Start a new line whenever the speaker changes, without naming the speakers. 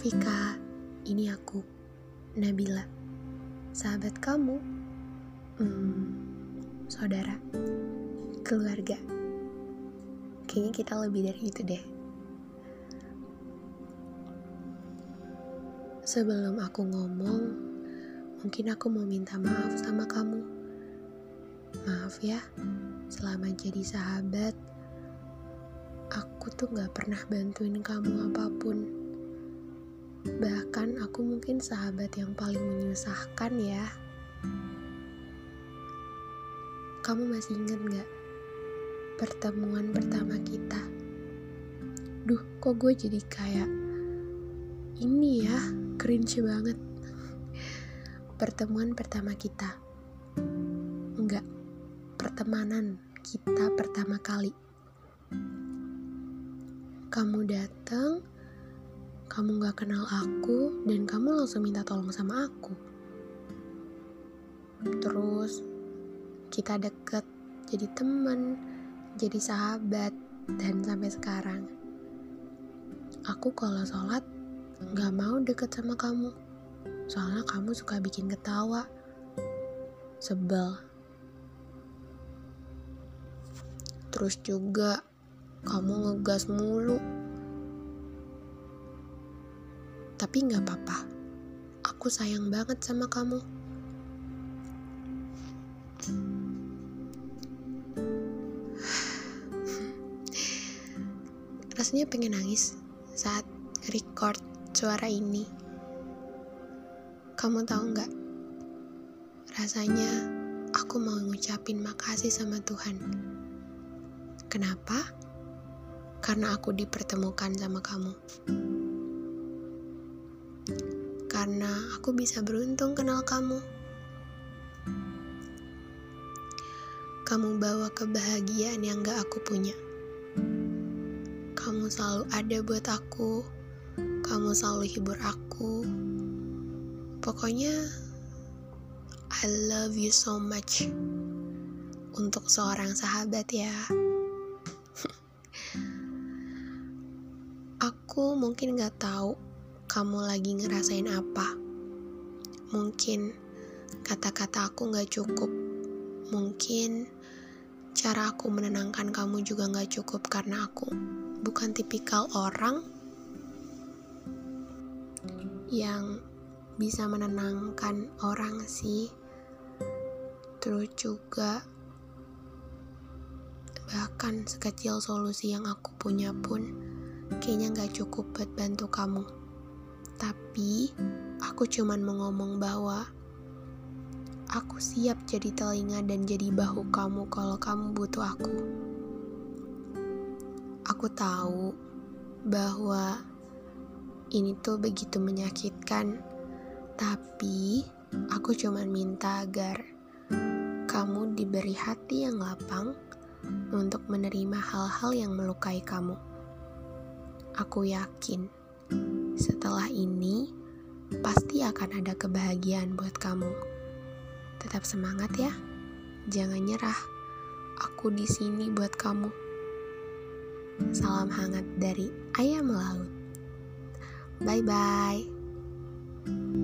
Vika, ini aku, Nabila, sahabat kamu, hmm, saudara, keluarga. Kayaknya kita lebih dari itu deh. Sebelum aku ngomong, mungkin aku mau minta maaf sama kamu. Maaf ya, selama jadi sahabat, aku tuh gak pernah bantuin kamu apa pun Bahkan aku mungkin sahabat yang paling menyusahkan ya. Kamu masih inget gak pertemuan pertama kita? Duh, kok gue jadi kayak ini ya, cringe banget. Pertemuan pertama kita. Enggak, pertemanan kita pertama kali. Kamu datang, kamu gak kenal aku dan kamu langsung minta tolong sama aku. Terus kita deket, jadi temen, jadi sahabat, dan sampai sekarang. Aku kalau sholat gak mau deket sama kamu, soalnya kamu suka bikin ketawa, sebel. Terus juga kamu ngegas mulu Tapi nggak apa-apa. Aku sayang banget sama kamu. Rasanya pengen nangis saat record suara ini. Kamu tahu nggak? Rasanya aku mau ngucapin makasih sama Tuhan. Kenapa? Karena aku dipertemukan sama kamu karena aku bisa beruntung kenal kamu. Kamu bawa kebahagiaan yang gak aku punya. Kamu selalu ada buat aku. Kamu selalu hibur aku. Pokoknya, I love you so much. Untuk seorang sahabat ya. aku mungkin gak tahu kamu lagi ngerasain apa. Mungkin kata-kata aku gak cukup. Mungkin cara aku menenangkan kamu juga gak cukup karena aku bukan tipikal orang yang bisa menenangkan orang sih. Terus juga bahkan sekecil solusi yang aku punya pun kayaknya gak cukup buat bantu kamu. Tapi aku cuman mau ngomong bahwa aku siap jadi telinga dan jadi bahu kamu kalau kamu butuh aku. Aku tahu bahwa ini tuh begitu menyakitkan, tapi aku cuman minta agar kamu diberi hati yang lapang untuk menerima hal-hal yang melukai kamu. Aku yakin setelah ini, pasti akan ada kebahagiaan buat kamu. Tetap semangat ya, jangan nyerah. Aku di sini buat kamu. Salam hangat dari ayam laut. Bye bye.